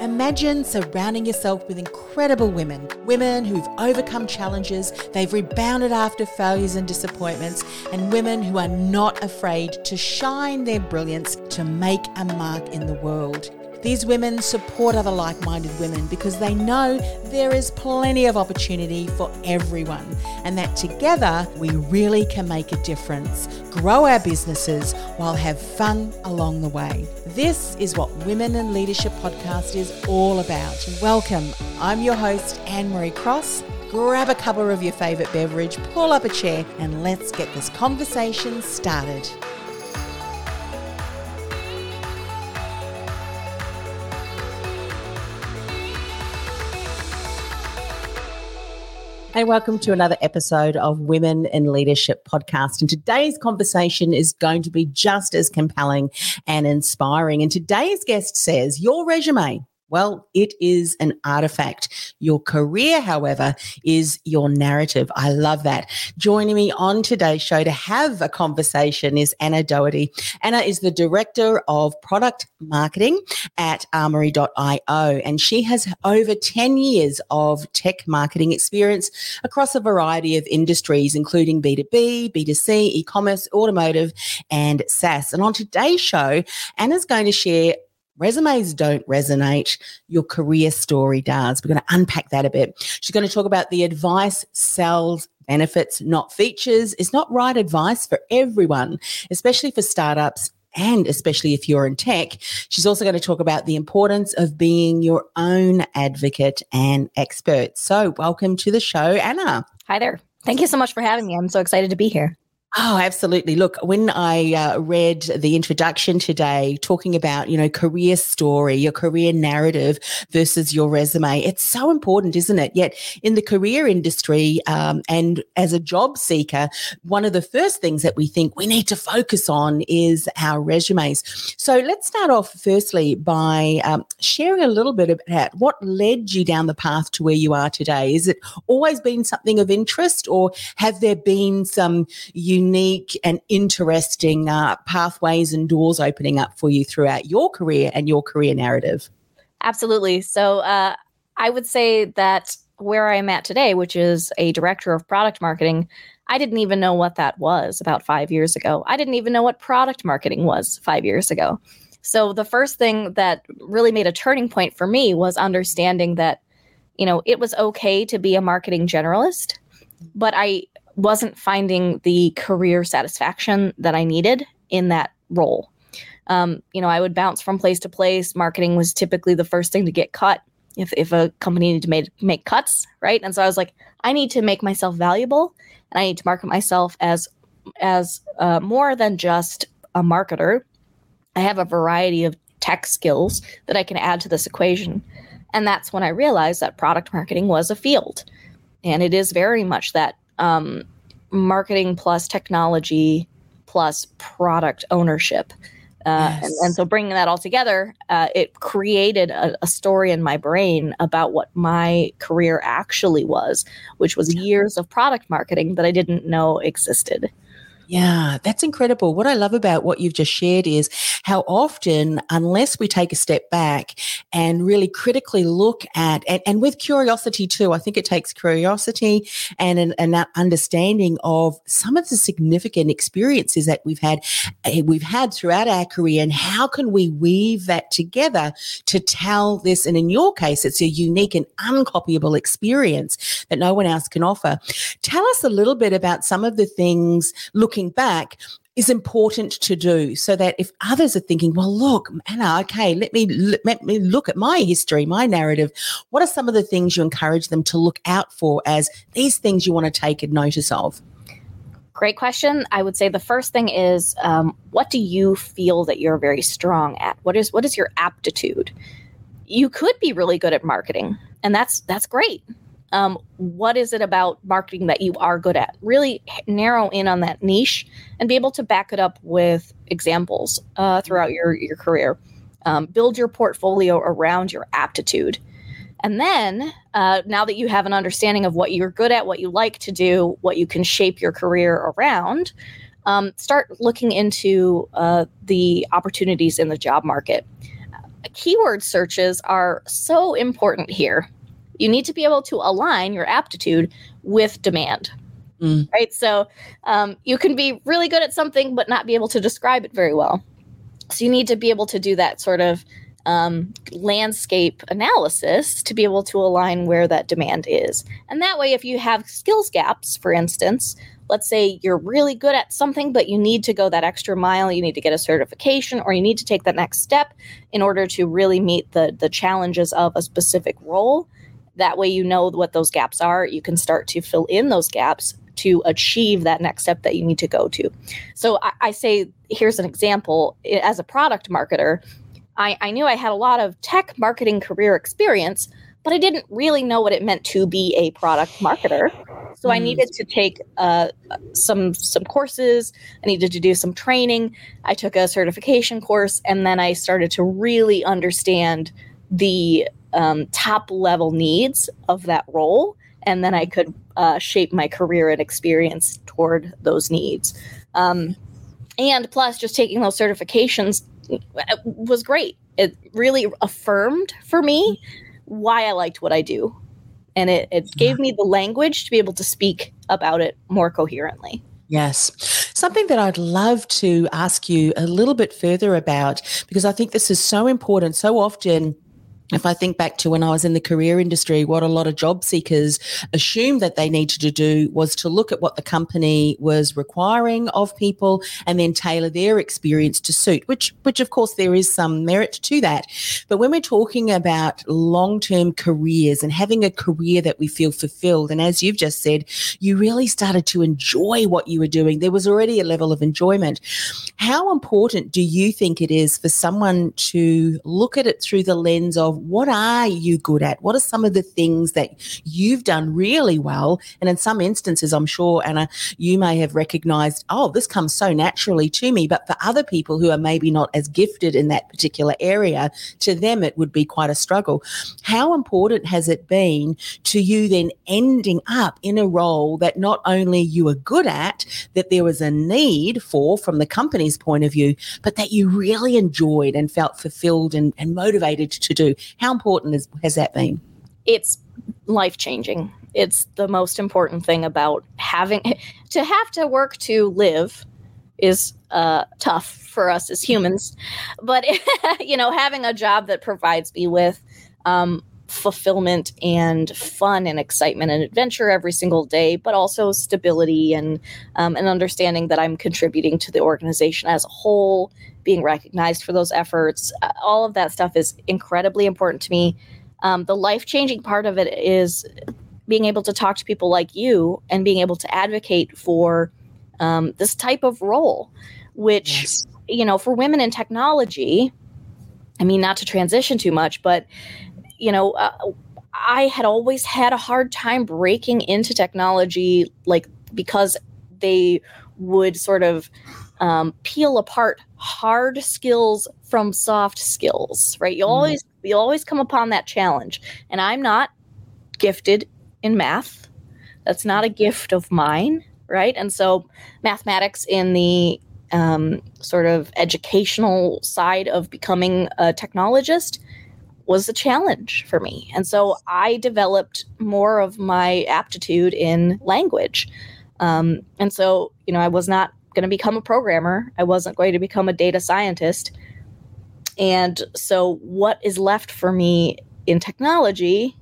Imagine surrounding yourself with incredible women, women who've overcome challenges, they've rebounded after failures and disappointments, and women who are not afraid to shine their brilliance to make a mark in the world. These women support other like minded women because they know there is plenty of opportunity for everyone and that together we really can make a difference, grow our businesses while have fun along the way. This is what Women in Leadership Podcast is all about. Welcome. I'm your host, Annemarie Cross. Grab a cuppa of your favourite beverage, pull up a chair, and let's get this conversation started. And welcome to another episode of Women in Leadership podcast. And today's conversation is going to be just as compelling and inspiring. And today's guest says, Your resume well, it is an artifact. Your career, however, is your narrative. I love that. Joining me on today's show to have a conversation is Anna Daugherty. Anna is the director of product marketing at armory.io, and she has over 10 years of tech marketing experience across a variety of industries, including B2B, B2C, e commerce, automotive, and SaaS. And on today's show, Anna's going to share resumes don't resonate. Your career story does. We're going to unpack that a bit. She's going to talk about the advice sells benefits, not features. It's not right advice for everyone, especially for startups and especially if you're in tech. She's also going to talk about the importance of being your own advocate and expert. So, welcome to the show, Anna. Hi there. Thank you so much for having me. I'm so excited to be here. Oh, absolutely. Look, when I uh, read the introduction today, talking about, you know, career story, your career narrative versus your resume, it's so important, isn't it? Yet in the career industry um, and as a job seeker, one of the first things that we think we need to focus on is our resumes. So let's start off firstly by um, sharing a little bit about what led you down the path to where you are today. Is it always been something of interest or have there been some you unique and interesting uh, pathways and doors opening up for you throughout your career and your career narrative. Absolutely. So uh, I would say that where I'm at today, which is a director of product marketing, I didn't even know what that was about five years ago. I didn't even know what product marketing was five years ago. So the first thing that really made a turning point for me was understanding that, you know, it was okay to be a marketing generalist, but I wasn't finding the career satisfaction that I needed in that role. Um, you know, I would bounce from place to place. Marketing was typically the first thing to get cut if, if a company needed to make, make cuts, right? And so I was like, I need to make myself valuable and I need to market myself as as uh, more than just a marketer. I have a variety of tech skills that I can add to this equation. And that's when I realized that product marketing was a field. And it is very much that um, marketing plus technology plus product ownership. Uh, yes. and, and, so bringing that all together, uh, it created a, a, story in my brain about what my career actually was, which was years of product marketing that I didn't know existed. Yeah, that's incredible. What I love about what you've just shared is how often, unless we take a step back and really critically look at, and, and with curiosity too, I think it takes curiosity and an, an, understanding of some of the significant experiences that we've had, eh, we've had throughout our career, and how can we weave that together to tell this? And in your case, it's a unique and uncopyable experience that no one else can offer. Tell us a little bit about some of the things looking looking back is important to do so that if others are thinking, well, look, Anna, okay, let me let me look at my history, my narrative. What are some of the things you encourage them to look out for as these things you want to take notice of? Great question. I would say the first thing is, um, what do you feel that you're very strong at? What is what is your aptitude? You could be really good at marketing, and that's that's great um, what is it about marketing that you are good at? Really narrow in on that niche and be able to back it up with examples uh, throughout your, your career. Um, build your portfolio around your aptitude. And then uh, now that you have an understanding of what you're good at what you like to do what you can shape your career around um, start looking into uh, the opportunities in the job market. Keyword searches are so important here. You need to be able to align your aptitude with demand. Mm. Right. So um, you can be really good at something, but not be able to describe it very well. So you need to be able to do that sort of um, landscape analysis to be able to align where that demand is. And that way, if you have skills gaps, for instance, let's say you're really good at something, but you need to go that extra mile, you need to get a certification, or you need to take that next step in order to really meet the, the challenges of a specific role. That way, you know what those gaps are. You can start to fill in those gaps to achieve that next step that you need to go to. So I, I say, here's an example as a product marketer, I, I knew I had a lot of tech marketing career experience, but I didn't really know what it meant to be a product marketer. So. I needed to take uh, some some courses. I needed to do some training. I took a certification course, and then I started to really understand the um, top level needs of that role and then I could uh, shape my career and experience toward those needs. Um, and plus, just taking those certifications uh, was great. It really affirmed for me why I liked what I do. And it, it gave me the language to be able to speak about it more coherently. Yes. Something that I'd love to ask you a little bit further about, because I think this is so important. So often, if I think back to when I was in the career industry, what a lot of job seekers assumed that they needed to do was to look at what the company was requiring of people and then tailor their experience to suit, which, which of course there is some merit to that. But when we're talking about long-term careers and having a career that we feel fulfilled, and as you've just said, you really started to enjoy what you were doing. There was already a level of enjoyment. How important do you think it is for someone to look at it through the lens of what are you good at? What are some of the things that you've done really well? And in some instances, I'm sure, Anna, you may have recognized, oh, this comes so naturally to me. But for other people who are maybe not as gifted in that particular area, to them, it would be quite a struggle. How important has it been to you then ending up in a role that not only you were good at, that there was a need for from the company's point of view, but that you really enjoyed and felt fulfilled and, and motivated to do? How important is, has that been? It's life changing. It's the most important thing about having to have to work to live is uh, tough for us as humans. But, you know, having a job that provides me with um, fulfillment and fun and excitement and adventure every single day, but also stability and um, an understanding that I'm contributing to the organization as a whole, being recognized for those efforts. Uh, all of that stuff is incredibly important to me. Um, the life changing part of it is being able to talk to people like you and being able to advocate for um, this type of role, which, yes. you know, for women in technology, I mean, not to transition too much, but you know, uh, I had always had a hard time breaking into technology, like because they would sort of um, peel apart hard skills from soft skills, right? You mm always you always come upon that challenge, and I'm not gifted in math. That's not a gift of mine, right? And so, mathematics in the um, sort of educational side of becoming a technologist was a challenge for me. And so I developed more of my aptitude in language. Um, and so, you know, I was not going to become a programmer, I wasn't going to become a data scientist. And so, what is left for me in technology?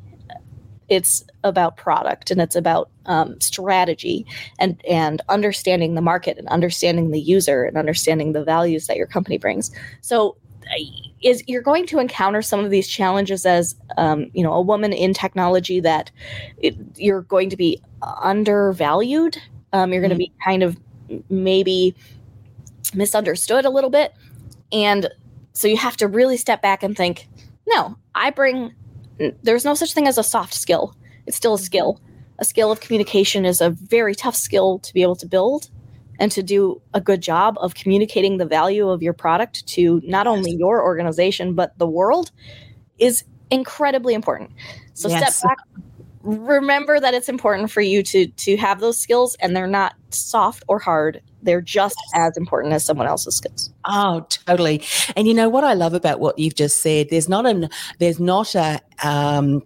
It's about product and it's about um, strategy and and understanding the market and understanding the user and understanding the values that your company brings. So is you're going to encounter some of these challenges as um, you know a woman in technology that it, you're going to be undervalued um, you're going to mm-hmm. be kind of maybe misunderstood a little bit and so you have to really step back and think no i bring there's no such thing as a soft skill it's still a skill a skill of communication is a very tough skill to be able to build and to do a good job of communicating the value of your product to not only your organization but the world is incredibly important. So yes. step back remember that it's important for you to to have those skills and they're not soft or hard they're just as important as someone else's skills. Oh, totally. And you know what I love about what you've just said? There's not an there's not a um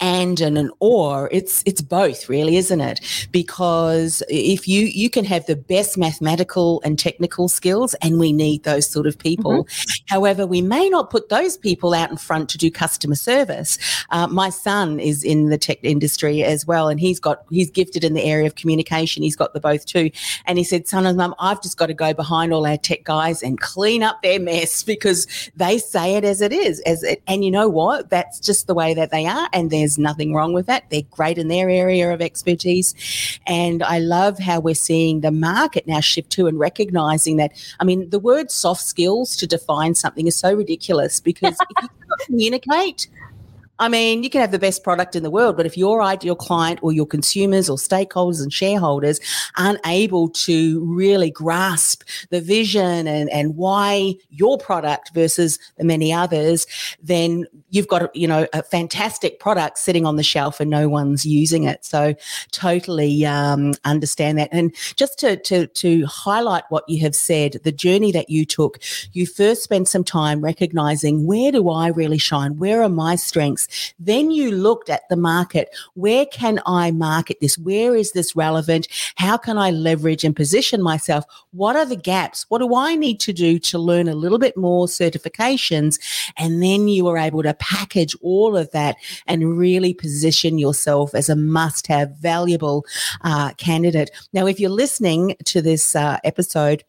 and and an or it's it's both really isn't it? Because if you you can have the best mathematical and technical skills and we need those sort of people. Mm-hmm. however we may not put those people out in front to do customer service. Uh, my son is in the tech industry as well and he's got he's gifted in the area of communication. He's got the both too. And he said son and mum i've just got to go behind all our tech guys and clean up their mess because they say it as it is as it, and you know what? That's just the way that they are and there's there's nothing wrong with that. They're great in their area of expertise. And I love how we're seeing the market now shift to and recognizing that. I mean, the word soft skills to define something is so ridiculous because if you communicate, I mean, you can have the best product in the world, but if your ideal client or your consumers or stakeholders and shareholders aren't able to really grasp the vision and, and why your product versus the many others, then you've got, you know, a fantastic product sitting on the shelf and no one's using it. So totally um, understand that. And just to, to, to highlight what you have said, the journey that you took, you first spent some time recognizing where do I really shine? Where are my strengths? Then you looked at the market. Where can I market this? Where is this relevant? How can I leverage and position myself? What are the gaps? What do I need to do to learn a little bit more certifications? And then you were able to package all of that and really position yourself as a must have valuable uh, candidate. Now, if you're listening to this uh, episode,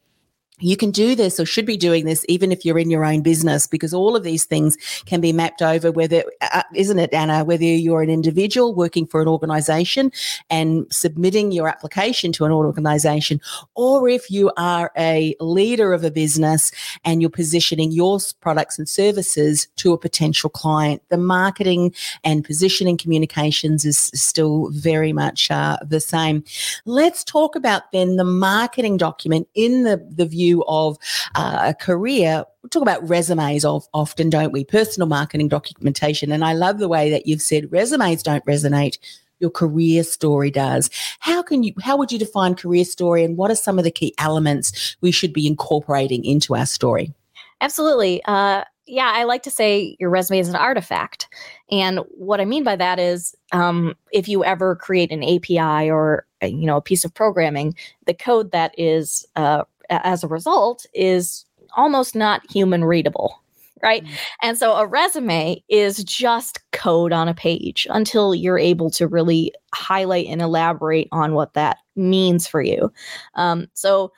you can do this or should be doing this even if you're in your own business because all of these things can be mapped over whether uh, isn't it anna? Whether you're an individual working for an organization and submitting your application to an organization or if you are a leader of a business and you're positioning your products and services to a potential client the marketing and positioning communications is still very much uh, the same. Let's talk about then the marketing document in the the view view of uh, a career, we talk about resumes of often, don't we? Personal marketing documentation. And I love the way that you've said resumes don't resonate. Your career story does. How can you, how would you define career story and what are some of the key elements we should be incorporating into our story? Absolutely. Uh, yeah, I like to say your resume is an artifact. And what I mean by that is um, if you ever create an API or you know a piece of programming, the code that is uh, as a result is almost not human readable right? Mm-hmm. And so a resume is just code on a page until you're able to really highlight and elaborate on what that means for you. Um, so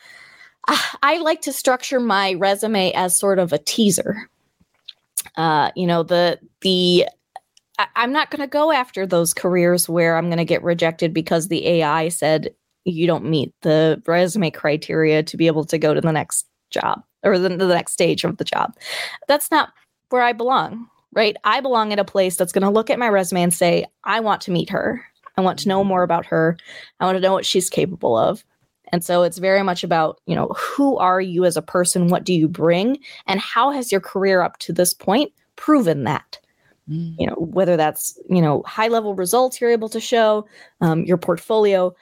I, I like to structure my resume as sort of a teaser. Uh, you know, the the I, I'm not going to go after those careers where I'm going to get rejected because the AI said you don't meet the resume criteria to be able to go to the next job or the, the next stage of the job. That's not where I belong, right? I belong at a place that's going to look at my resume and say, I want to meet her. I want to know more about her. I want to know what she's capable of. And so it's very much about, you know, who are you as a person? What do you bring? And how has your career up to this point proven that? Mm. You know, whether that's, you know, high level results you're able to show, um, your portfolio,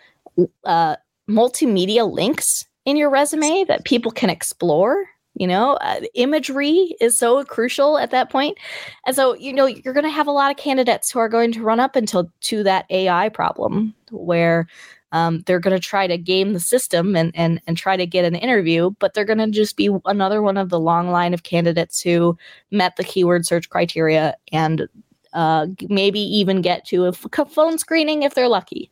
uh, multimedia links in your resume that people can explore you know? Uh, imagery is so crucial at that point. And so you know you're going to have a lot of candidates who are going to run up until to that ai problem where um, they're going to try to game the system and, and and try to get an interview but they're going to just be another one of the long line of candidates who met the keyword search criteria and uh, maybe even get to a phone screening if they're lucky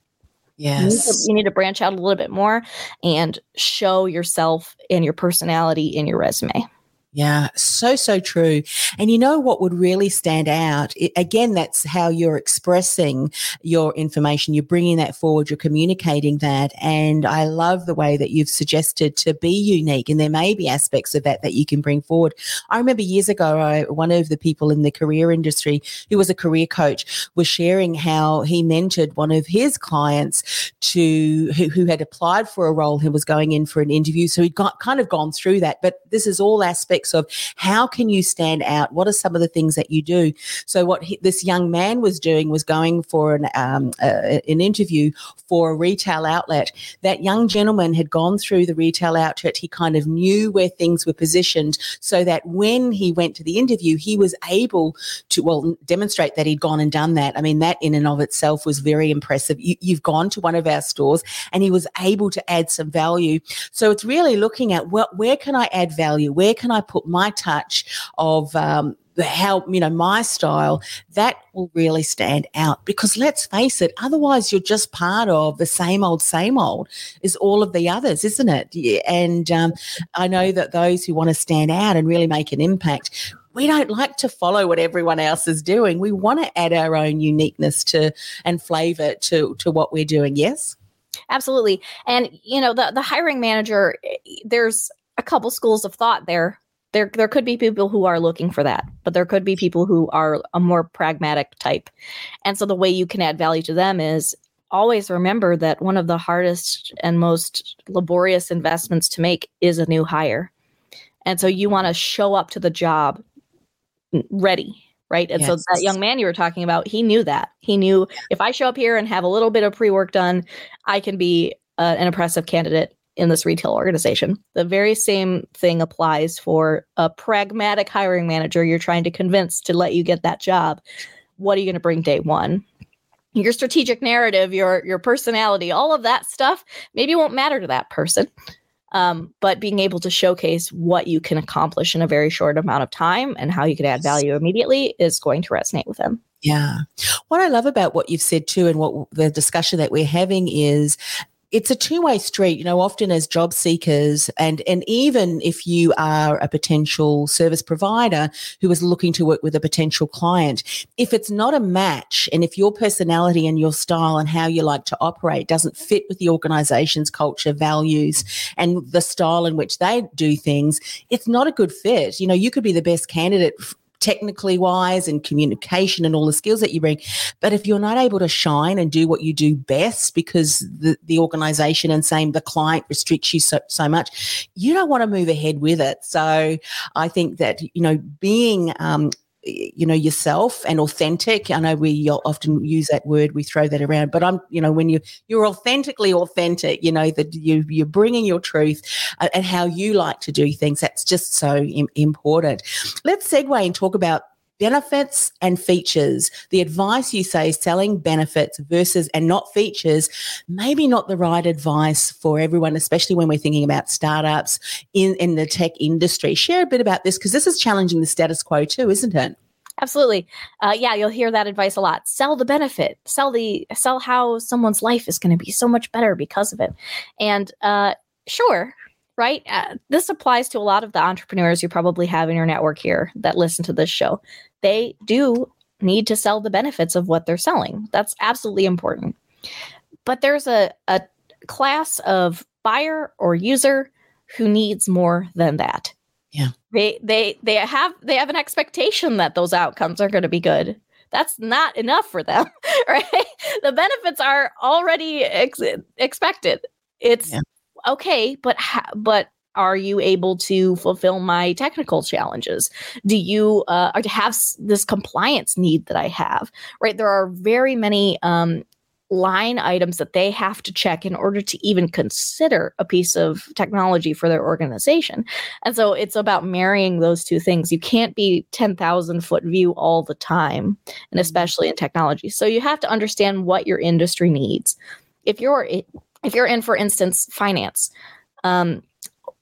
Yes. You need, to, you need, to, branch out a little bit more and show yourself and your personality in your resume. Yeah, so, so true. And you know what would really stand out? It, again, that's how you're expressing your information. You're bringing that forward, you're communicating that. And I love the way that you've suggested to be unique. And there may be aspects of that that you can bring forward. I remember years ago, I, one of the people in the career industry who was a career coach was sharing how he mentored one of his clients to who, who had applied for a role who was going in for an interview. So he'd got kind of gone through that. But this is all aspects aspects of how can you stand out? What are some of the things that you do? So what he, this young man was doing was going for an um, an interview for a retail outlet. That young gentleman had gone through the retail outlet. He kind of knew where things were positioned, so that when he went to the interview, he was able to well demonstrate that he'd gone and done that. I mean, that in and of itself was very impressive. You, you've gone to one of our stores, and he was able to add some value. So it's really looking at what where can I add value? Where can I put my touch of um, how you know my style that will really stand out. Because let's face it otherwise you're just part of the same old same old is all of the others isn't it? And um, i know that those who want to stand out and really make an impact we don't like to follow what everyone else is doing. We want to add our own uniqueness to and flavor to to what we're doing yes? Absolutely. And you know the the hiring manager eh, there's a couple schools of thought there there there could be people who are looking for that but there could be people who are a more pragmatic type. And so the way you can add value to them is always remember that one of the hardest and most laborious investments to make is a new hire. And so you want to show up to the job ready right? And yes. so that young man you were talking about he knew that. He knew if i show up here and have a little bit of pre-work done i can be uh, an impressive candidate in this retail organization. The very same thing applies for a pragmatic hiring manager you're trying to convince to let you get that job. What are you going to bring day one? Your strategic narrative, your your personality, all of that stuff maybe won't matter to that person. Um, but being able to showcase what you can accomplish in a very short amount of time and how you can add value immediately is going to resonate with them. Yeah. What I love about what you've said too, and what the discussion that we're having is it's a two-way street you know often as job seekers and and even if you are a potential service provider who is looking to work with a potential client if it's not a match and if your personality and your style and how you like to operate doesn't fit with the organization's culture values and the style in which they do things it's not a good fit. You know you could be the best candidate technically wise and communication and all the skills that you bring. But if you're not able to shine and do what you do best because the, the organization and same the client restricts you so, so much, you don't want to move ahead with it. So I think that, you know, being um, you know yourself and authentic. I know we often use that word we throw that around but i'm you know when you you're authentically authentic you know that you you're bringing your truth uh, and how you like to do things that's just so Im- important. Let's segue and talk about benefits and features. The advice you say selling benefits versus and not features, maybe not the right advice for everyone, especially when we're thinking about startups in, in the tech industry. Share a bit about this because this is challenging the status quo too, isn't it? Absolutely. Uh, yeah, you'll hear that advice a lot. Sell the benefit. Sell the sell how someone's life is going to be so much better because of it. And uh, sure, right? Uh, this applies to a lot of the entrepreneurs you probably have in your network here that listen to this show they do need to sell the benefits of what they're selling. That's absolutely important. But there's a, a class of buyer or user who needs more than that. Yeah. They they they have they have an expectation that those outcomes are going to be good. That's not enough for them, right? The benefits are already ex- expected. It's yeah. Okay, but ha- but are you able to fulfill my technical challenges do you uh, or to have this compliance need that i have right there are very many um, line items that they have to check in order to even consider a piece of technology for their organization. And so it's about marrying those two things. You can't be 10,000 foot view all the time, and mm-hmm. especially in technology. So you have to understand what your industry needs. If you're if you're in, for instance, finance, um,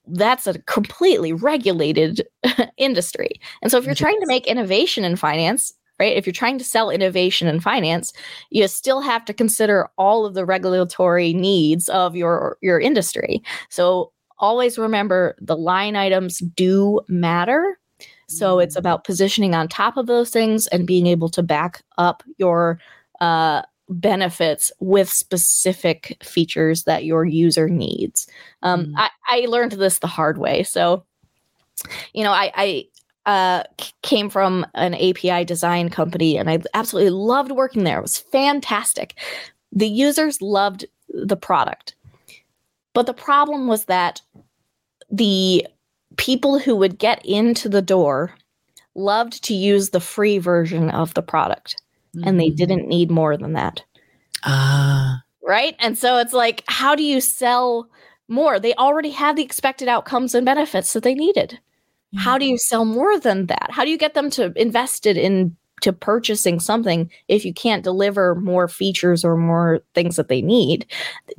that's a completely regulated industry. And so if you're trying to make innovation in finance, right? If you're trying to sell innovation in finance, you still have to consider all of the regulatory needs of your your industry. So always remember the line items do matter. So it's mm. about positioning on top of those things and being able to back up your uh, benefits with specific features that your user needs. Um, mm. I, I, learned this the hard way. So, you know, I, I uh, came from an API design company and I absolutely loved working there. It was fantastic. The users loved the product. But the problem was that the people who would get into the door loved to use the free version of the product mm-hmm. and they mm-hmm. didn't need more than that. Ah. Right? And so it's like how do you sell more? They already had the expected outcomes and benefits that they needed. Yeah. How do you sell more than that? How do you get them to invest it in to purchasing something if you can't deliver more features or more things that they need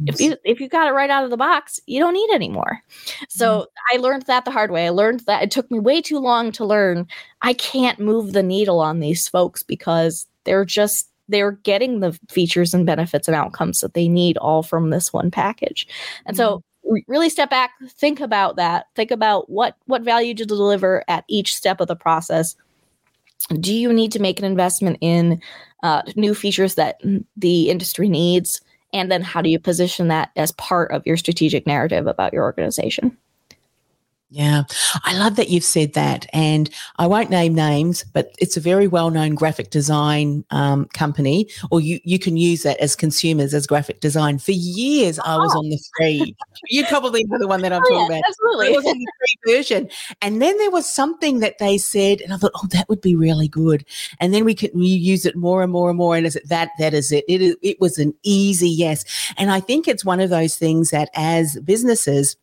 if you if you got it right out of the box you don't need any more so mm. i learned that the hard way i learned that it took me way too long to learn i can't move the needle on these folks because they're just they're getting the features and benefits and outcomes that they need all from this one package. And mm. so really step back think about that. Think about what what value to deliver at each step of the process. Do you need to make an investment in uh, new features that the industry needs? And then how do you position that as part of your strategic narrative about your organization yeah, I love that you've said that. And I won't name names, but it's a very well known graphic design um, company, or you, you can use that as consumers as graphic design. For years, oh. I was on the free. you probably know the one that I'm oh, talking yeah, about. Absolutely. I was on the free version. And then there was something that they said, and I thought, oh, that would be really good. And then we could we use it more and more and more. And is it that? That is it. It, is, it was an easy yes. And I think it's one of those things that as businesses,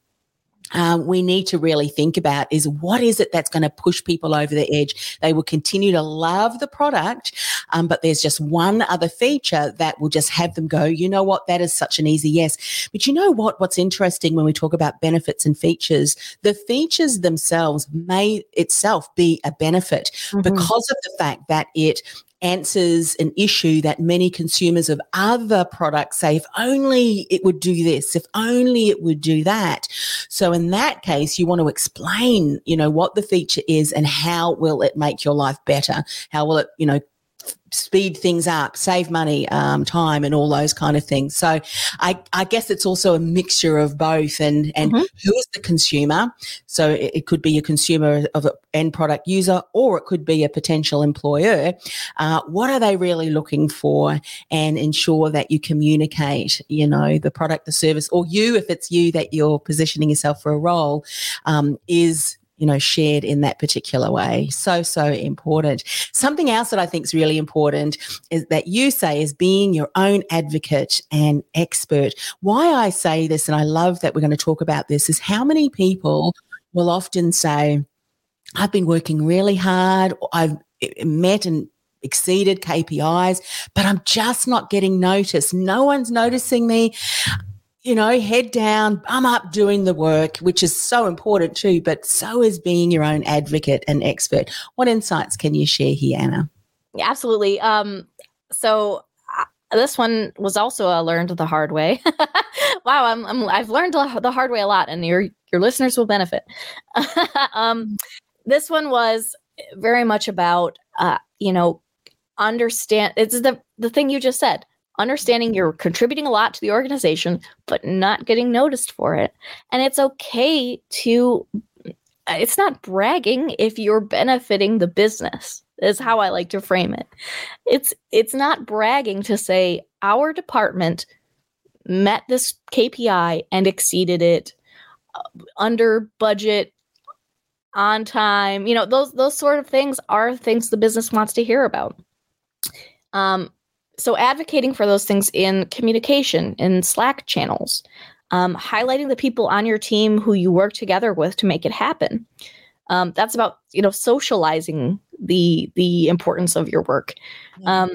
um, we need to really think about is what is it that's going to push people over the edge? They will continue to love the product, um, but there's just one other feature that will just have them go, you know what, that is such an easy yes. But you know what? What's interesting when we talk about benefits and features, the features themselves may itself be a benefit mm-hmm. because of the fact that it answers an issue that many consumers of other products say, if only it would do this, if only it would do that. So in that case, you want to explain, you know, what the feature is and how will it make your life better? How will it, you know, speed things up, save money, um, time, and all those kind of things. So, I, I guess it's also a mixture of both. And and mm-hmm. who is the consumer? So it, it, could be a consumer of an end product user, or it could be a potential employer. Uh, what are they really looking for? And ensure that you communicate, you know, the product, the service, or you, if it's you that you're positioning yourself for a role, um, is you know, shared in that particular way. So, so important. Something else that I think is really important is that you say is being your own advocate and expert. Why I say this, and I love that we're going to talk about this, is how many people will often say, I've been working really hard, I've eh, met and exceeded KPIs, but I'm just not getting noticed. No one's noticing me you know, head down, bum up doing the work, which is so important too, but so is being your own advocate and expert. What insights can you share here, Anna? Absolutely. Um, so uh, this one was also uh, learned the hard way. wow, I'm, I'm, I've learned the hard way a lot, and your your listeners will benefit. um, this one was very much about, uh, you know, understand. It's the the thing you just said understanding you're contributing a lot to the organization, but not getting noticed for it. And it's okay to, it's not bragging if you're benefiting the business is how I like to frame it. It's it's not bragging to say our department met this KPI and exceeded it uh, under budget on time. You know, those those sort of things are things the business wants to hear about. Um, so advocating for those things in communication in slack channels um, highlighting the people on your team who you work together with to make it happen. Um, that's about you know socializing the the importance of your work. Um,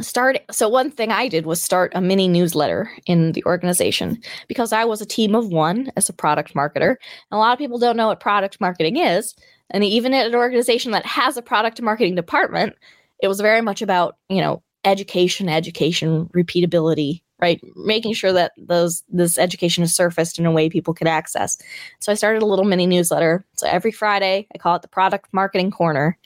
start so one thing i did was start a mini newsletter in the organization because i was a team of one as a product marketer. And a lot of people don't know what product marketing is. And even at an organization that has a product marketing department it was very much about you know education, education, repeatability, right? Making sure that those this education is surfaced in a way people could access. So I started a little mini newsletter. So every Friday, I call it the Product Marketing Corner.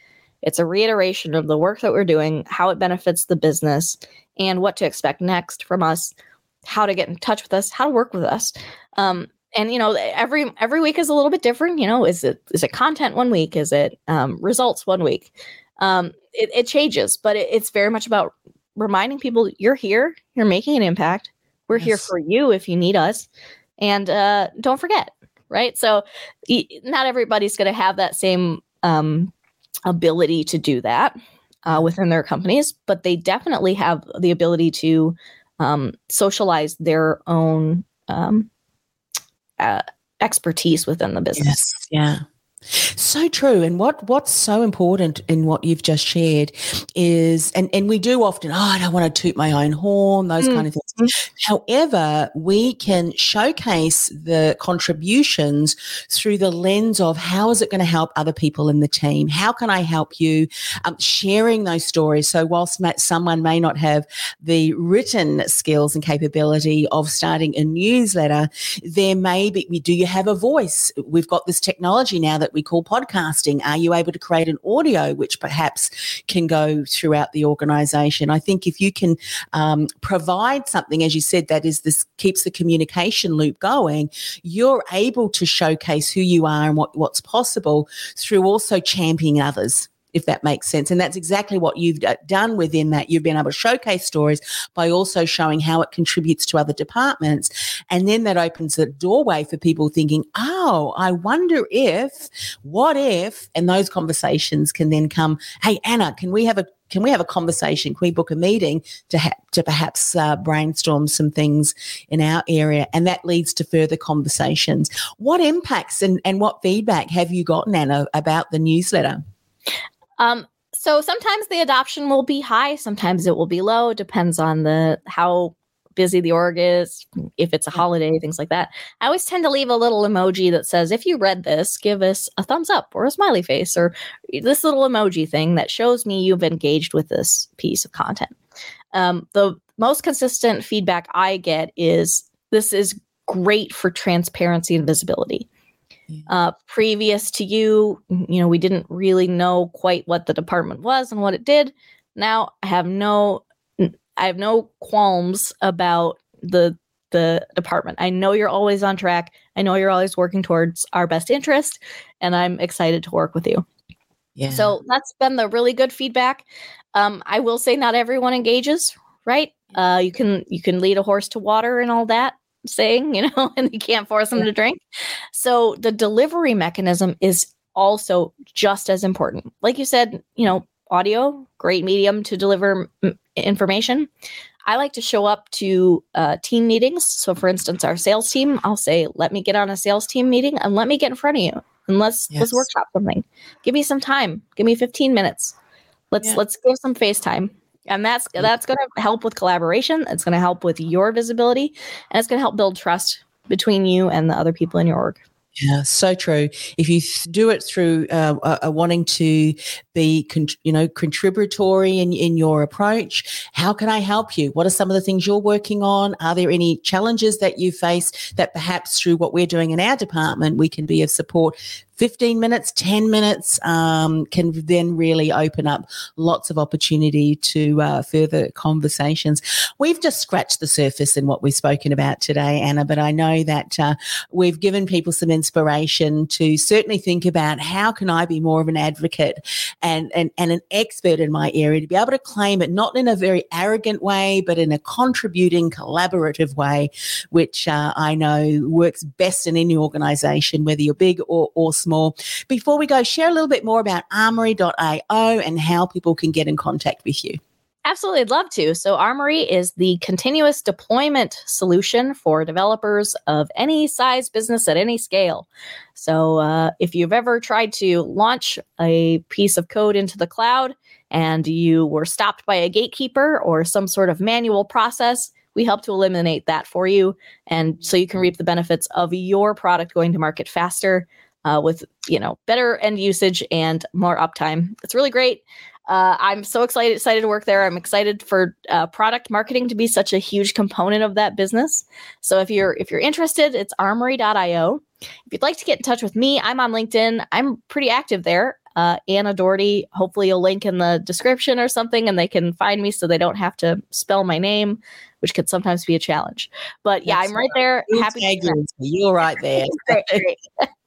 It's a reiteration of the work that we're doing, how it benefits the business, and what to expect next from us, how to get in touch with us, how to work with us. Um, and you know every every week is a little bit different you know is it is it content one week is it um, results one week um, it, it changes, but it, it's very much about reminding people you're here, you're making an impact. We're yes. here for you if you need us. And uh, don't forget, right? So not everybody's going to have that same um, ability to do that uh, within their companies, but they definitely have the ability to um, socialize their own um, uh, expertise within the business. Yes, yeah. So true. And what what's so important in what you've just shared is and, and we do often, oh, I don't want to toot my own horn, those mm. kind of things. However, we can showcase the contributions through the lens of how is it going to help other people in the team? How can I help you? Um, sharing those stories. So whilst someone may not have the written skills and capability of starting a newsletter, there may be do you have a voice? We've got this technology now that that we call podcasting? Are you able to create an audio which perhaps can go throughout the organization? I think if you can um, provide something, as you said, that is this keeps the communication loop going, you're able to showcase who you are and what, what's possible through also championing others if that makes sense. And that's exactly what you've done within that. You've been able to showcase stories by also showing how it contributes to other departments. And then that opens the doorway for people thinking, oh, I wonder if, what if, and those conversations can then come, hey, Anna, can we have a can we have a conversation? Can we book a meeting to ha- to perhaps uh, brainstorm some things in our area? And that leads to further conversations. What impacts and, and what feedback have you gotten, Anna, about the newsletter? Um, so sometimes the adoption will be high, sometimes it will be low. Depends on the how busy the org is, if it's a holiday, things like that. I always tend to leave a little emoji that says, if you read this, give us a thumbs up or a smiley face or this little emoji thing that shows me you've engaged with this piece of content. Um, the most consistent feedback I get is this is great for transparency and visibility. Uh, previous to you, you know, we didn't really know quite what the department was and what it did. Now I have no, I have no qualms about the the department. I know you're always on track. I know you're always working towards our best interest, and I'm excited to work with you. Yeah. So that's been the really good feedback. Um, I will say not everyone engages, right? Uh, you can you can lead a horse to water and all that, saying, you know, and you can't force them yeah. to drink. So the delivery mechanism is also just as important. Like you said, you know, audio, great medium to deliver m- information. I like to show up to uh, team meetings. So, for instance, our sales team, I'll say, "Let me get on a sales team meeting and let me get in front of you and let's yes. let's workshop something. Give me some time. Give me 15 minutes. Let's yeah. let's give some FaceTime and that's that's going to help with collaboration it's going to help with your visibility and it's going to help build trust between you and the other people in your org yeah, so true. If you th- do it through uh, uh, wanting to be, con- you know, contributory in, in your approach, how can I help you? What are some of the things you're working on? Are there any challenges that you face that perhaps through what we're doing in our department, we can be of support 15 minutes, 10 minutes um, can then really open up lots of opportunity to uh, further conversations. We've just scratched the surface in what we've spoken about today, Anna, but I know that uh, we've given people some inspiration to certainly think about how can I be more of an advocate and, and, and an expert in my area to be able to claim it not in a very arrogant way, but in a contributing, collaborative way, which uh, I know works best in any organization, whether you're big or, or small more. Before we go, share a little bit more about armory.io and how people can get in contact with you. Absolutely, I'd love to. So, Armory is the continuous deployment solution for developers of any size business at any scale. So, uh, if you've ever tried to launch a piece of code into the cloud and you were stopped by a gatekeeper or some sort of manual process, we help to eliminate that for you. And so you can reap the benefits of your product going to market faster uh, with you know better end usage and more uptime. It's really great. Uh, I'm so excited excited to work there. I'm excited for uh, product marketing to be such a huge component of that business. So if you're if you're interested, it's armory.io. If you'd like to get in touch with me, I'm on LinkedIn. I'm pretty active there. Uh, Anna Daugherty. Hopefully, you'll link in the description or something, and they can find me so they don't have to spell my name. Which can sometimes be a challenge. But yeah, That's I'm right there. We'll Happy tag to you. You're right there.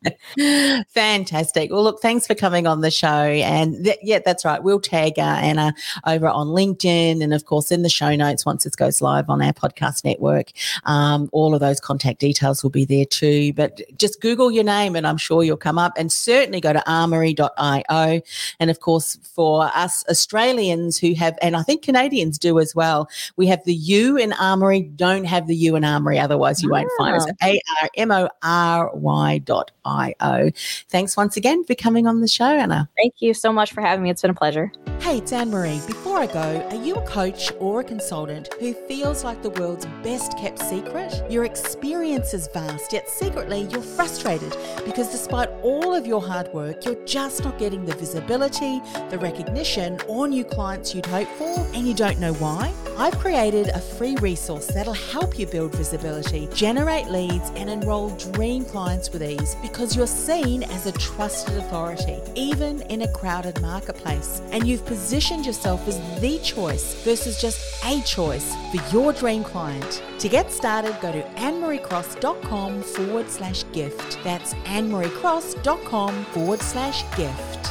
Fantastic. Well, look, thanks for coming on the show. And th- yeah, that's right. We'll tag uh, Anna over on LinkedIn and, of course, in the show notes once it goes live on our podcast network. Um, all of those contact details will be there too. But just Google your name and I'm sure you'll come up. And certainly go to armory.io. And, of course, for us Australians who have, and I think Canadians do as well, we have the U in Armory. Don't have the U in Armory. Otherwise, you won't find us. Ah. A R M O R Y dot I O. Thanks once again for coming on the show, Anna. Thank you so much for having me. It's been a pleasure. Hey, it's Annemarie. Before I go, are you a coach or a consultant who feels like the world's best kept secret? Your experience is vast, yet secretly you're frustrated because despite all of your hard work, you're just not getting the visibility, the recognition, or new clients you'd hope for, and you don't know why? I've created a free resource that'll help you build visibility, generate leads, and enroll dream clients with ease because you're seen as a trusted authority, even in a crowded marketplace. And you've positioned yourself as the choice versus just a choice for your dream client. To get started, go to annemariecross.com forward slash gift. That's annemariecross.com forward slash gift.